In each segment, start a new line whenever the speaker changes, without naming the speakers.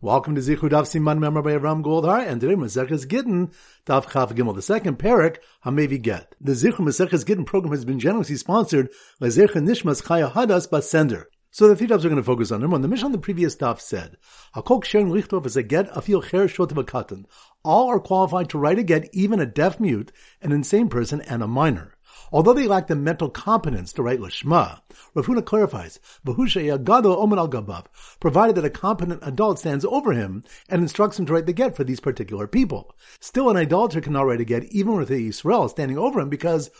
Welcome to Zichud Daf Siman Member by Avram Goldhar, and today Maseches Gittin, Daf Chav Gimel, the second parak, Hamevi Get. The Zichud Maseches Gittin program has been generously sponsored by Zecher Nishmas Chaya Hadas Basender. So the three dafs are going to focus on. Number one, the Mishnah on the previous daf said, Hakok Sharon Richtov is a get afil cher katan. All are qualified to write a get, even a deaf mute, an insane person, and a minor. Although they lack the mental competence to write Lishma, Rav Huna clarifies, al provided that a competent adult stands over him and instructs him to write the get for these particular people. Still, an idolater cannot write a get even with a Yisrael standing over him because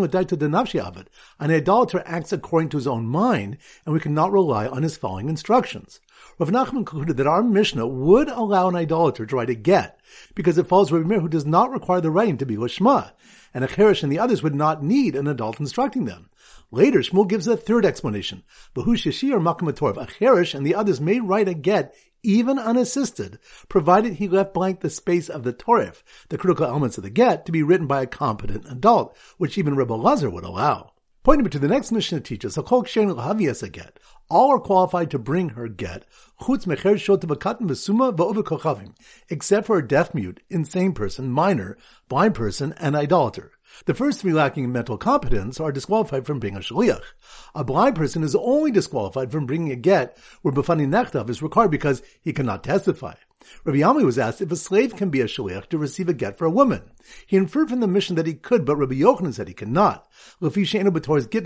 would die to the. An idolater acts according to his own mind, and we cannot rely on his following instructions. Rav Nachman concluded that our Mishnah would allow an idolater to write a get, because it follows Rabbi Meir who does not require the writing to be Lishma and Acherish and the others would not need an adult instructing them. Later, Shmuel gives a third explanation. Bahu Shishi or Makamatorv, Acherish and the others may write a get even unassisted, provided he left blank the space of the Torif, the critical elements of the get, to be written by a competent adult, which even Rebbe Lazar would allow. Pointing me to the next Mishnah teaches, get. All are qualified to bring her get, except for a deaf mute, insane person, minor, blind person, and idolater. The first three lacking mental competence are disqualified from being a shaliach. A blind person is only disqualified from bringing a get where befani nechtav is required because he cannot testify. Rabbi Yami was asked if a slave can be a shaliach to receive a get for a woman. He inferred from the Mishnah that he could, but Rabbi Yochanan said he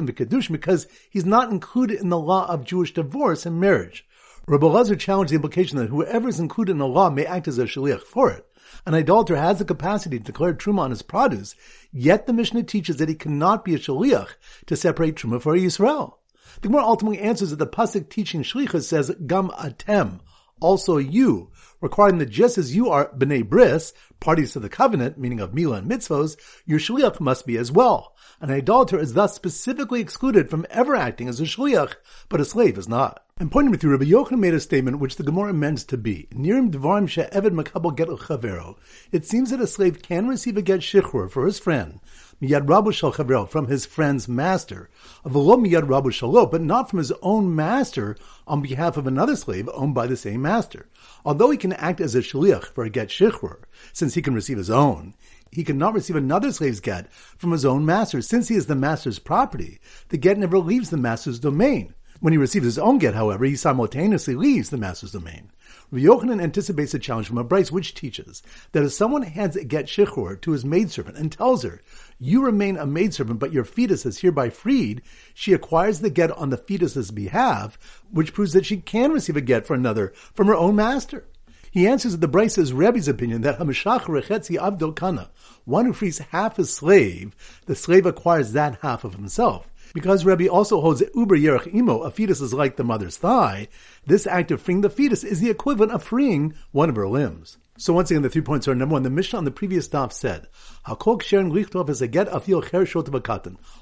the Kedush because he's not included in the law of Jewish divorce and marriage. Rabbi Lazar challenged the implication that whoever is included in the law may act as a shaliach for it. An idolater has the capacity to declare truma on his produce, yet the Mishnah teaches that he cannot be a shaliach to separate truma for Yisrael. The Gemara ultimately answers that the pasuk teaching shlichus says gam atem, also you, requiring that just as you are b'nei bris, parties to the covenant, meaning of milah and mitzvos, your shliach must be as well. An idolater is thus specifically excluded from ever acting as a shliach, but a slave is not. And pointing me through, Rabbi Yochanan made a statement which the Gemara amends to be, Nirim dvarim she'eved makabel get chavero. It seems that a slave can receive a get shichur for his friend, miyad rabu chavero, from his friend's master, avolo miyad rabu but not from his own master on behalf of another slave owned by the same master. Although he can act as a shliach for a get shichur, since he can receive his own, he cannot receive another slave's get from his own master. Since he is the master's property, the get never leaves the master's domain. When he receives his own get, however, he simultaneously leaves the master's domain. Rabbi Yochanan anticipates a challenge from a Braisa which teaches that if someone hands a get shichur to his maidservant and tells her, you remain a maidservant, but your fetus is hereby freed, she acquires the get on the fetus's behalf, which proves that she can receive a get for another from her own master. He answers that the Braisa is Rebbe's opinion that Hamashach Rechetzi Abdul Kana, one who frees half his slave, the slave acquires that half of himself. Because Rebbe also holds that Uber Yerach Imo, a fetus is like the mother's thigh, this act of freeing the fetus is the equivalent of freeing one of her limbs. So once again, the three points are number one. The Mishnah on the previous stop said, "Hakol sharing lichtov is a get afil cher shot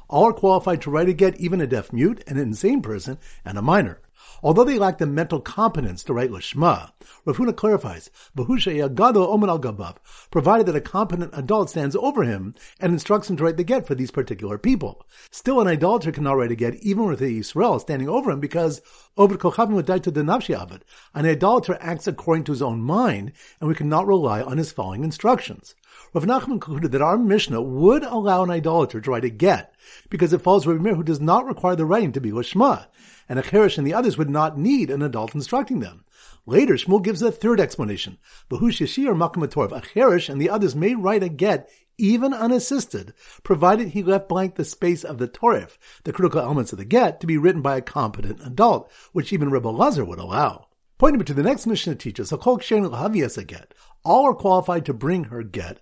All are qualified to write a get, even a deaf mute, an insane person, and a minor. Although they lack the mental competence to write Lishma, Rav Huna clarifies, provided that a competent adult stands over him and instructs him to write the get for these particular people. Still, an idolater cannot write a get even with a Yisrael standing over him because Obed Kochavim would die to the. An idolater acts according to his own mind, and we cannot rely on his following instructions. Rav Nachman concluded that our Mishnah would allow an idolater to write a get, because it follows Rabbi Meir who does not require the writing to be Lishma and Acherish and the others would not need an adult instructing them. Later, Shmuel gives a third explanation. Bahu Shishi or Makamatorv, Acherish and the others may write a get even unassisted, provided he left blank the space of the Torif, the critical elements of the get, to be written by a competent adult, which even Rebbe Lazar would allow. Pointing to the next Mishnah teaches, Hakol Kshen Lahavias a get. All are qualified to bring her get,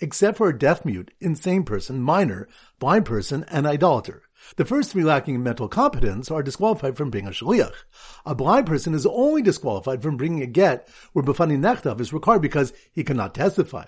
except for a deaf mute, insane person, minor, blind person, and idolater. The first three lacking mental competence are disqualified from being a shaliach. A blind person is only disqualified from bringing a get where befani nechtav is required because he cannot testify.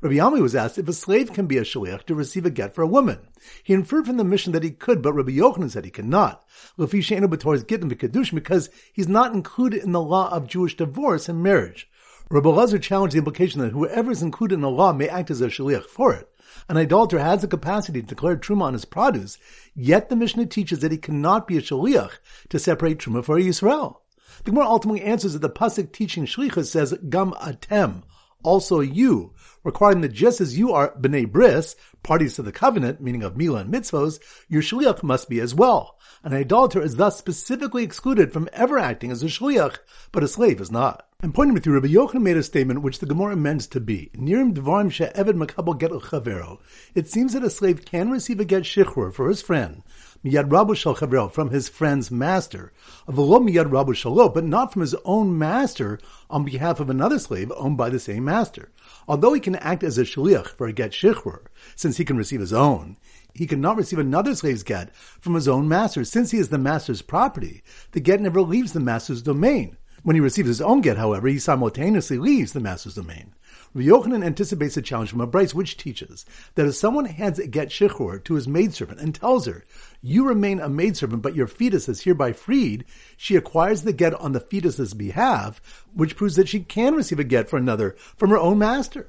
Rabbi Yami was asked if a slave can be a shaliach to receive a get for a woman. He inferred from the Mishnah that he could, but Rabbi Yochanan said he cannot. Because he's not included in the law of Jewish divorce and marriage. Rabbi Lazar challenged the implication that whoever is included in the law may act as a shaliach for it. An idolater has the capacity to declare truma on his produce, yet the Mishnah teaches that he cannot be a shaliach to separate truma for Yisrael. The Gemara ultimately answers that the pasuk teaching shlichus says gam atem, also you, requiring that just as you are bnei bris, parties to the covenant, meaning of milah and mitzvos, your shliach must be as well. An idolater is thus specifically excluded from ever acting as a shliach, but a slave is not. And pointing me through, Rabbi Yochanan made a statement which the Gemara amends to be, Nirim dvarim she'eved makabel get chavero. It seems that a slave can receive a get shichur for his friend, miyad rabu chavero, from his friend's master, avolo miyad rabu shalo, but not from his own master on behalf of another slave owned by the same master. Although he can act as a shliach for a get shichur, since he can receive his own, he cannot receive another slave's get from his own master, since he is the master's property. The get never leaves the master's domain. When he receives his own get, however, he simultaneously leaves the master's domain. Yochanan anticipates a challenge from a Braisa which teaches that if someone hands a get shichur to his maidservant and tells her, you remain a maidservant, but your fetus is hereby freed, she acquires the get on the fetus's behalf, which proves that she can receive a get for another from her own master.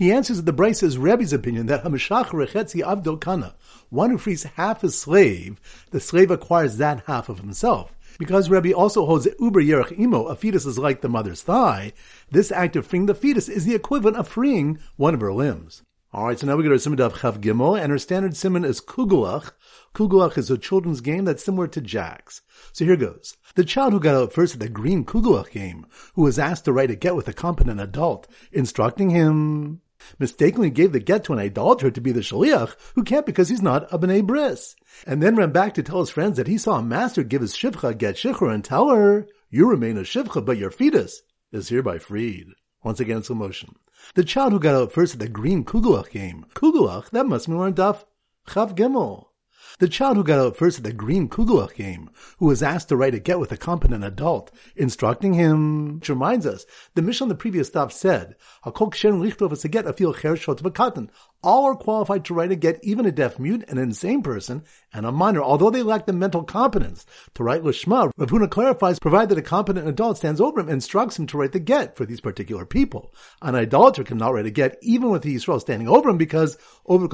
He answers that the Braisa is Rebbe's opinion that Hamashach Rechetzi Avdol Kana, one who frees half his slave, the slave acquires that half of himself. Because Rebbe also holds that Uber Yerech Imo, a fetus is like the mother's thigh, this act of freeing the fetus is the equivalent of freeing one of her limbs. Alright, so now we go to Simon of Chav Gimel, and her standard simon is Kugulach. Kugulach is a children's game that's similar to Jacks. So here goes. The child who got out first at the green Kugulach game, who was asked to write a get with a competent adult, instructing him, mistakenly gave the get to an idolater to be the shaliach, who can't because he's not a b'nei bris and then ran back to tell his friends that he saw a master give his shivcha get shichur and tell her, you remain a shivcha, but your fetus is hereby freed. Once again, slow motion. The child who got out first at the green Kugelach game. Kugelach, that must be on daf Chav Gimel. The child who got out first at the green Kugulach game, who was asked to write a get with a competent adult, instructing him, which reminds us, the Mishnah on the previous stop said, all are qualified to write a get, even a deaf mute, an insane person, and a minor, although they lack the mental competence to write Lishma. Rav Huna clarifies, provided a competent adult stands over him and instructs him to write the get for these particular people. An idolater cannot write a get, even with the Yisrael standing over him, because over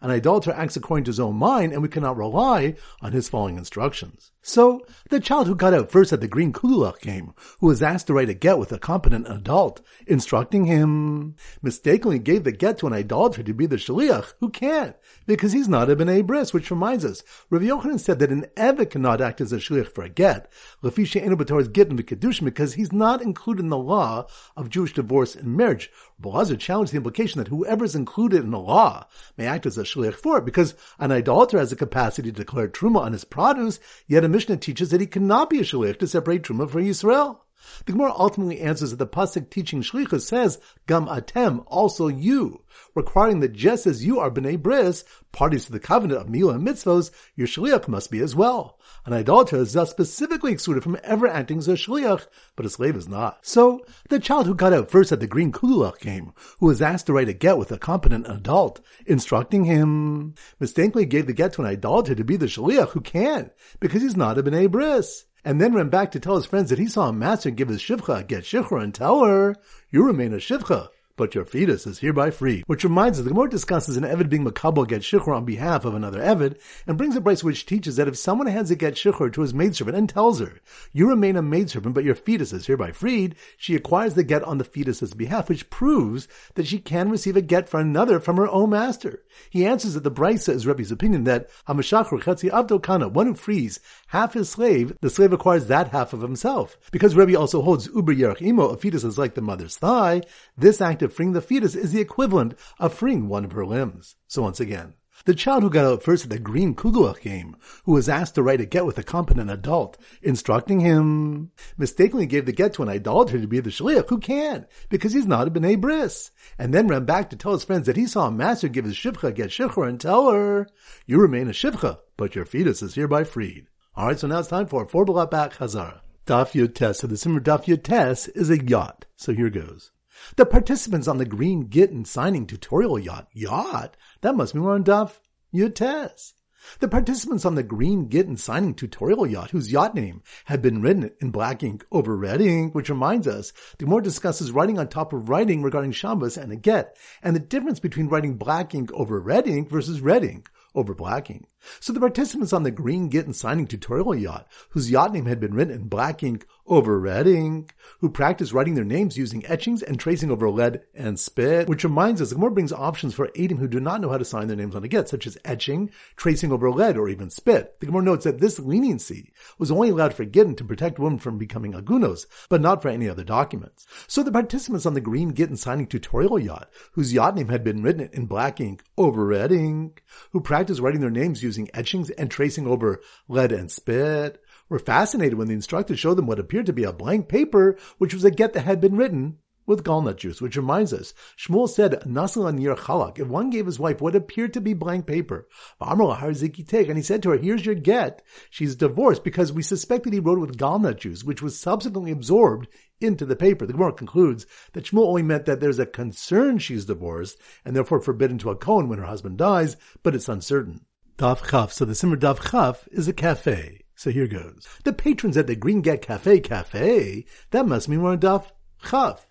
an idolater acts according to his own mind, and we cannot rely on his following instructions. So, the child who got out first at the Green Kugulach game, who was asked to write a get with a competent adult, instructing him, mistakenly gave the get to an idolater to be the shaliach, who can't, because he's not a b'nei bris, which reminds us, Rav Yochanan said that an evet cannot act as a shaliach for a get, lefisha enu b'torah's get in the because he's not included in the law of Jewish divorce and marriage. Boazar challenged the implication that whoever is included in the law may act as a shaliach for it, because an idolater has the capacity to declare truma on his produce, yet a Mishnah teaches that he cannot be a shaliach to separate truma from Yisrael. The Gemara ultimately answers that the pasuk teaching shlichus says, "Gam atem," also you, requiring that just as you are bnei bris, parties to the covenant of milah and mitzvos, your shliach must be as well. An idolater is thus specifically excluded from ever acting as a shliach, but a slave is not. So, the child who got out first at the green Kugulach game, who was asked to write a get with a competent adult, instructing him, mistakenly gave the get to an idolater to be the shliach who can't, because he's not a bnei bris and then ran back to tell his friends that he saw a master give his shivcha get shivcha and tell her, you remain a shivcha but your fetus is hereby free. Which reminds us, the Gemara discusses an Evid being makabel get shichur on behalf of another Evid, and brings a Braisa which teaches that if someone hands a get shichur to his maidservant and tells her, you remain a maidservant, but your fetus is hereby freed, she acquires the get on the fetus's behalf, which proves that she can receive a get for another from her own master. He answers that the Braisa is Rebbe's opinion that Hamashachur Chetzi Avdo Kana, one who frees half his slave, the slave acquires that half of himself. Because Rebbe also holds Uber Yerach Imo, a fetus is like the mother's thigh, this act of freeing the fetus is the equivalent of freeing one of her limbs. So once again, the child who got out first at the green Kugulach game, who was asked to write a get with a competent adult, instructing him, mistakenly gave the get to an idolater to be the shaliach, who can, because he's not a b'nei bris, and then ran back to tell his friends that he saw a master give his shivcha get shivcha and tell her, you remain a shivcha, but your fetus is hereby freed. Alright, so now it's time for four back Hazara. Daf Yud Tes. So the Simmer Daf Yud Tes is a yacht. So here goes. The participants on the Green Gittin signing tutorial yacht, yacht, that must be more on Daf Yutes. The participants on the green Gittin signing tutorial yacht, whose yacht name had been written in black ink over red ink, which reminds us, the more discusses writing on top of writing regarding Shabbos and a get, and the difference between writing black ink over red ink versus red ink over black ink. So the participants on the green Gittin signing tutorial yacht, whose yacht name had been written in black ink over red ink, who practiced writing their names using etchings and tracing over lead and spit, which reminds us the Gemara brings options for Adim who do not know how to sign their names on a get, such as etching, tracing over lead, or even spit. The Gemara notes that this leniency was only allowed for Gittin to protect women from becoming agunos, but not for any other documents. So the participants on the green Gittin signing tutorial yacht, whose yacht name had been written in black ink over red ink, who practiced writing their names using etchings and tracing over lead and spit, were fascinated when the instructor showed them what appeared to be a blank paper, which was a get that had been written with gallnut juice, which reminds us, Shmuel said, Nasil anir chalak, if one gave his wife what appeared to be blank paper, and he said to her, here's your get, she's divorced because we suspected he wrote it with gallnut juice, which was subsequently absorbed into the paper. The Gemara concludes that Shmuel only meant that there's a concern she's divorced and therefore forbidden to a Kohen when her husband dies, but it's uncertain. Daf Chaf. So the Simmer Daf Chaf is a cafe. So here goes. The patrons at the Green Get Cafe Cafe, that must mean we're on Daf Chaf.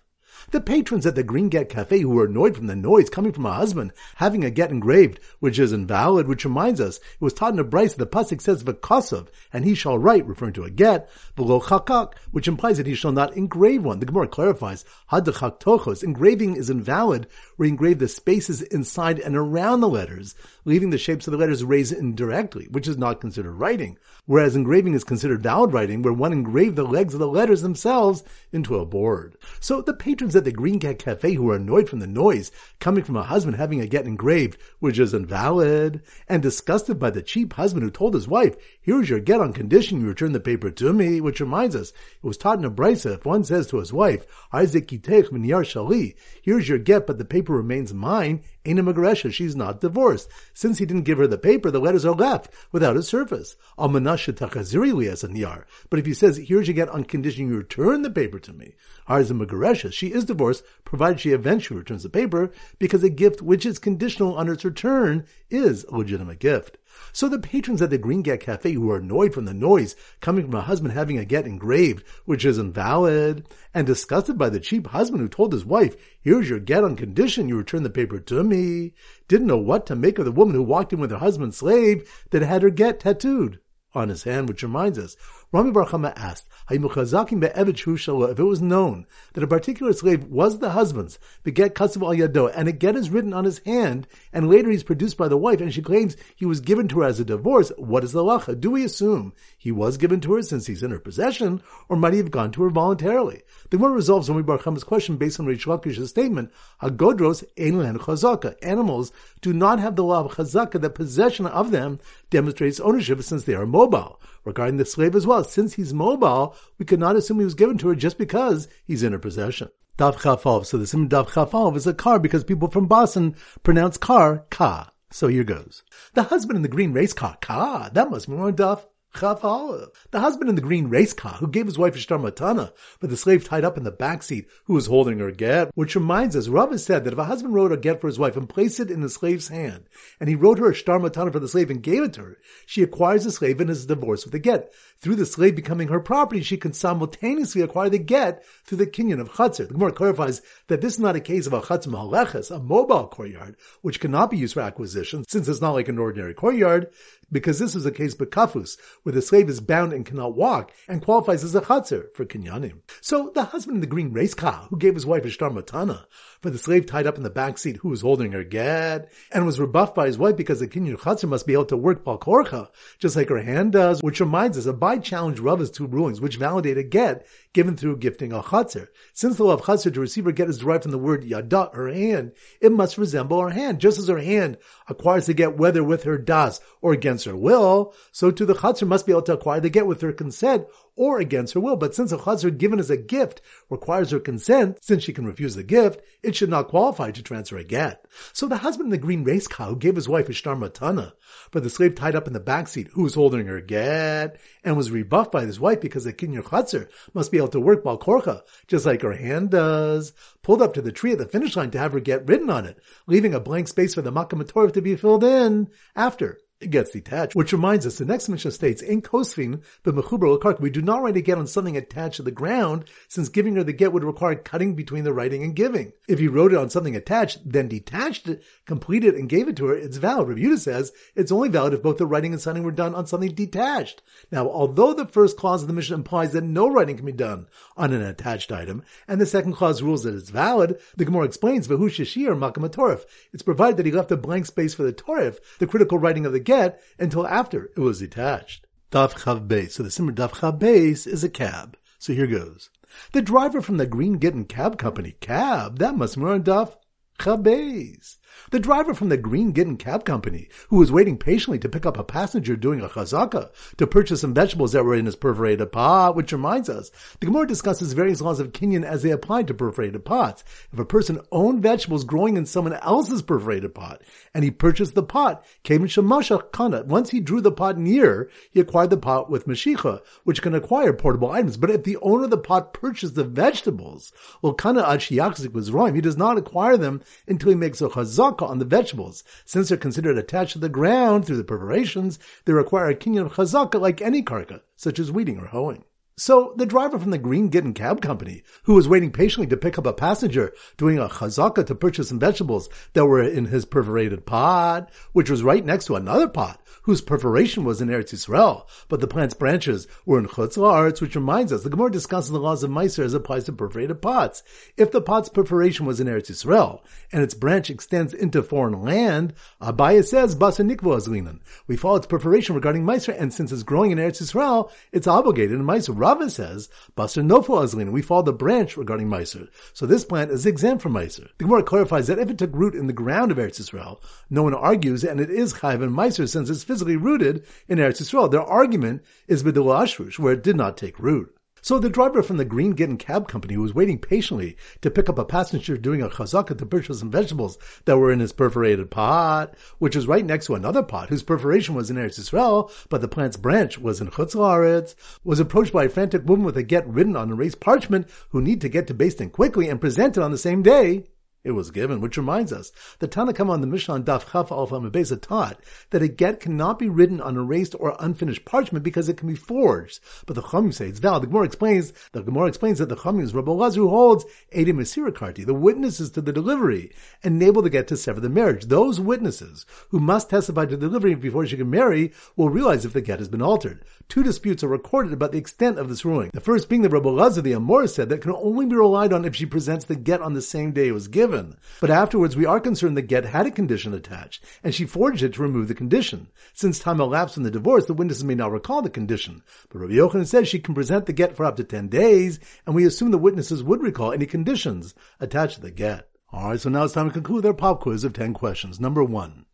The patrons at the Green Get Cafe who were annoyed from the noise coming from a husband having a get engraved, which is invalid, which reminds us, it was taught in a Braisa, the Pasuk says V'kosov, and he shall write, referring to a get, below chakak, which implies that he shall not engrave one. The Gemara clarifies, hadachak tochos, engraving is invalid where you engrave the spaces inside and around the letters, leaving the shapes of the letters raised indirectly, which is not considered writing. Whereas engraving is considered valid writing, where one engraved the legs of the letters themselves into a board. So the patrons at the Green Cat Cafe who were annoyed from the noise coming from a husband having a get engraved, which is invalid, and disgusted by the cheap husband who told his wife, here's your get on condition you return the paper to me, which reminds us, it was taught in a Braisa, if one says to his wife, Isaac shali, here's your get, but the paper remains mine, Aina Magaresha, she's not divorced. Since he didn't give her the paper, the letters are left without a surface. Almanasha takazirili as a niyar. But if he says, here's your get on condition you return the paper to me, Harza Magaresha, she is divorced, provided she eventually returns the paper, because a gift which is conditional on its return is a legitimate gift. So the patrons at the Green Get Cafe who are annoyed from the noise coming from a husband having a get engraved, which is invalid, and disgusted by the cheap husband who told his wife, here's your get on condition you return the paper to me, didn't know what to make of the woman who walked in with her husband's slave that had her get tattooed on his hand, which reminds us, Rami Bar Chama asked, if it was known that a particular slave was the husband's, the get kasav al yado, and a get is written on his hand, and later he's produced by the wife, and she claims he was given to her as a divorce, what is the lacha? Do we assume he was given to her since he's in her possession, or might he have gone to her voluntarily? The one resolves Rami Bar question based on Reish Lakish's statement, Hagodros ein chazaka. Animals do not have the law of chazaka, the possession of them demonstrates ownership since they are mobile regarding the slave as well. Since he's mobile, we could not assume he was given to her just because he's in her possession. Dav Chafov. So the sim Dav Chafov is a car because people from Boston pronounce car ka. So here goes. The husband in the green race car, ka. That must be more Dav the husband in the green race car who gave his wife a shtar matana, but the slave tied up in the back seat who was holding her get, which reminds us, Rav has said that if a husband wrote a get for his wife and placed it in the slave's hand, and he wrote her a shtar matana for the slave and gave it to her, she acquires the slave and is divorced with the get. Through the slave becoming her property, she can simultaneously acquire the get through the kinyan of chatzir. The Gemara clarifies that this is not a case of a chatzim haleches, a mobile courtyard, which cannot be used for acquisition, since it's not like an ordinary courtyard because this is a case bekafus, where the slave is bound and cannot walk, and qualifies as a chatzir for kinyanim. So the husband in the green race car, who gave his wife a shtar matana, for the slave tied up in the back seat who was holding her get, and was rebuffed by his wife because the kinyan chatzir must be able to work balkorcha, just like her hand does, which reminds us, Abai challenge Rava's two rulings, which validate a get given through gifting a chatzir. Since the law of chatzir to receive her get is derived from the word yada, her hand, it must resemble her hand, just as her hand acquires the get whether with her das or against her will, so too the chatzir must be able to acquire the get with her consent or against her will. But since a chatzir given as a gift requires her consent, since she can refuse the gift, it should not qualify to transfer a get. So the husband in the green race car gave his wife a shtar matana, but the slave tied up in the back seat who was holding her get and was rebuffed by his wife because the kinyan chatzir must be able to work balkorcha, just like her hand does, pulled up to the tree at the finish line to have her get ridden on it, leaving a blank space for the makam to be filled in after it gets detached. Which reminds us, the next Mishnah states, "In kosvin b'mechuber We do not write a get on something attached to the ground, since giving her the get would require cutting between the writing and giving. If he wrote it on something attached, then detached it, completed and gave it to her, it's valid. Rebuta says it's only valid if both the writing and signing were done on something detached. Now, although the first clause of the Mishnah implies that no writing can be done on an attached item, and the second clause rules that it's valid, the Gemara explains, "V'hu shishir makam It's provided that he left a blank space for the torif, the critical writing of the get until after it was detached. Daf Chav Beis. So the Simmer Daf Chav Beis is a cab. So here goes. The driver from the Green Gittin Cab Company, cab, that must be on Daf Chav Beis. The driver from the Green Gittin Cab Company, who was waiting patiently to pick up a passenger doing a chazaka to purchase some vegetables that were in his perforated pot, which reminds us, the Gemara discusses various laws of Kinyan as they apply to perforated pots. If a person owned vegetables growing in someone else's perforated pot, and he purchased the pot, came in Shemasha Kana. Once he drew the pot near, he acquired the pot with Mashicha, which can acquire portable items. But if the owner of the pot purchased the vegetables, well, Kana Ad was wrong. He does not acquire them until he makes a chazaka on the vegetables. Since they're considered attached to the ground through the preparations, they require a kinyan of chazaka like any karka, such as weeding or hoeing. So the driver from the Green Gittin Cab Company, who was waiting patiently to pick up a passenger doing a chazaka to purchase some vegetables that were in his perforated pot, which was right next to another pot whose perforation was in Eretz Yisrael, but the plant's branches were in Chutz La'aretz, which reminds us, the Gemara discusses the laws of Meiser as applies to perforated pots. If the pot's perforation was in Eretz Yisrael, and its branch extends into foreign land, Abaye says, Basa Nikvo Azlinan. We follow its perforation regarding Meiser, and since it's growing in Eretz Yisrael, it's obligated in Meiser. Rava says, Basa Nofo Azlinan. We follow the branch regarding Meiser. So this plant is exempt from Meiser. The Gemara clarifies that if it took root in the ground of Eretz Yisrael, no one argues, and it is Chayv and Meiser since it's physically rooted in Eretz Yisrael. Their argument is Bidul Ashrush, where it did not take root. So the driver from the Green Gittin Cab Company was waiting patiently to pick up a passenger doing a chazaka to purchase some vegetables that were in his perforated pot, which was right next to another pot whose perforation was in Eretz Yisrael, but the plant's branch was in Chutz La'aretz, was approached by a frantic woman with a get written on erased parchment who need to get to Din quickly and present it on the same day it was given, which reminds us the Tanakh on the Mishnah Daf Chaf Alpha Mebeza taught that a get cannot be written on erased or unfinished parchment because it can be forged. But the Chachamim say it's valid. The Gemara explains the Gemara explains that the Chachamim is Rabbi Lazar who holds Edim Karti, the witnesses to the delivery, enable the get to sever the marriage. Those witnesses who must testify to the delivery before she can marry will realize if the get has been altered. Two disputes are recorded about the extent of this ruling. The first being that Rabbi Lazar the Amor said that can only be relied on if she presents the get on the same day it was given given. But afterwards, we are concerned the get had a condition attached, and she forged it to remove the condition. Since time elapsed in the divorce, the witnesses may not recall the condition. But Rabbi Yochanan says she can present the get for up to 10 days, and we assume the witnesses would recall any conditions attached to the get. Alright, so now it's time to conclude our pop quiz of 10 questions. Number one.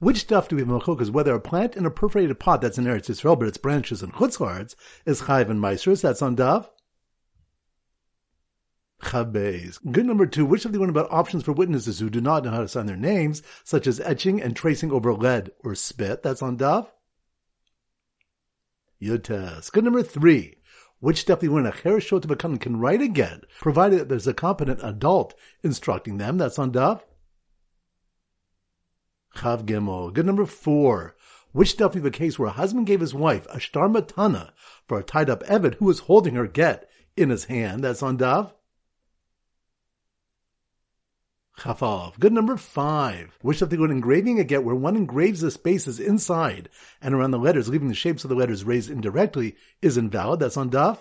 Which stuff do we have is whether a plant in a perforated pot that's in Eretz Yisrael, but its branches and chutzlards, is chayv and meisers? That's on Dav. Chabez. Good number two, which of the one about options for witnesses who do not know how to sign their names, such as etching and tracing over lead or spit? That's on Dav. Yotes. Good number three. Which step you want a Cherishot to become can write again, provided that there's a competent adult instructing them? That's on Dav. Chav. Good number four. Which stuff is the case where a husband gave his wife a shtar matana for a tied up Evid who was holding her get in his hand? That's on Dav. Chafalv. Good number five. Wish that they go engraving a get where one engraves the spaces inside and around the letters, leaving the shapes of the letters raised indirectly, is invalid. That's on Daf.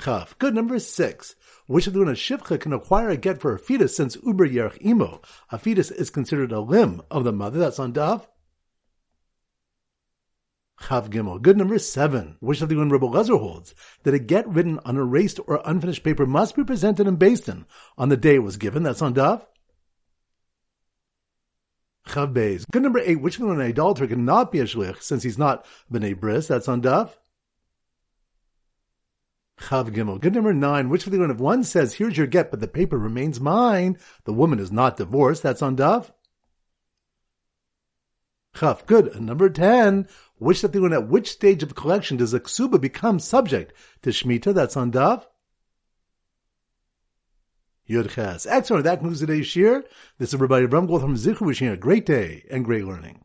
Chaf. Good number six. Wish that the a shivcha can acquire a get for a fetus since uber yerch imo. A fetus is considered a limb of the mother. That's on Daf. Chav Gimel. Good number seven, which of the one Rebbe Lezer holds, that a get written on erased or unfinished paper must be presented in Din on the day it was given. That's on Dav. Chav Beis. Good number eight, which of the one an idolater cannot be a shlich since he's not b'nei bris. That's on Dav. Chav Gimel. Good number nine, which of the one if one says, here's your get, but the paper remains mine, the woman is not divorced. That's on Dav. Chav. Good. And number 10, which that at which stage of collection does a ksuba become subject to shmita? That's on Dav. Yud Ches. Excellent. That concludes today's shir. This is everybody Ram Gold from Zichu wishing a great day and great learning.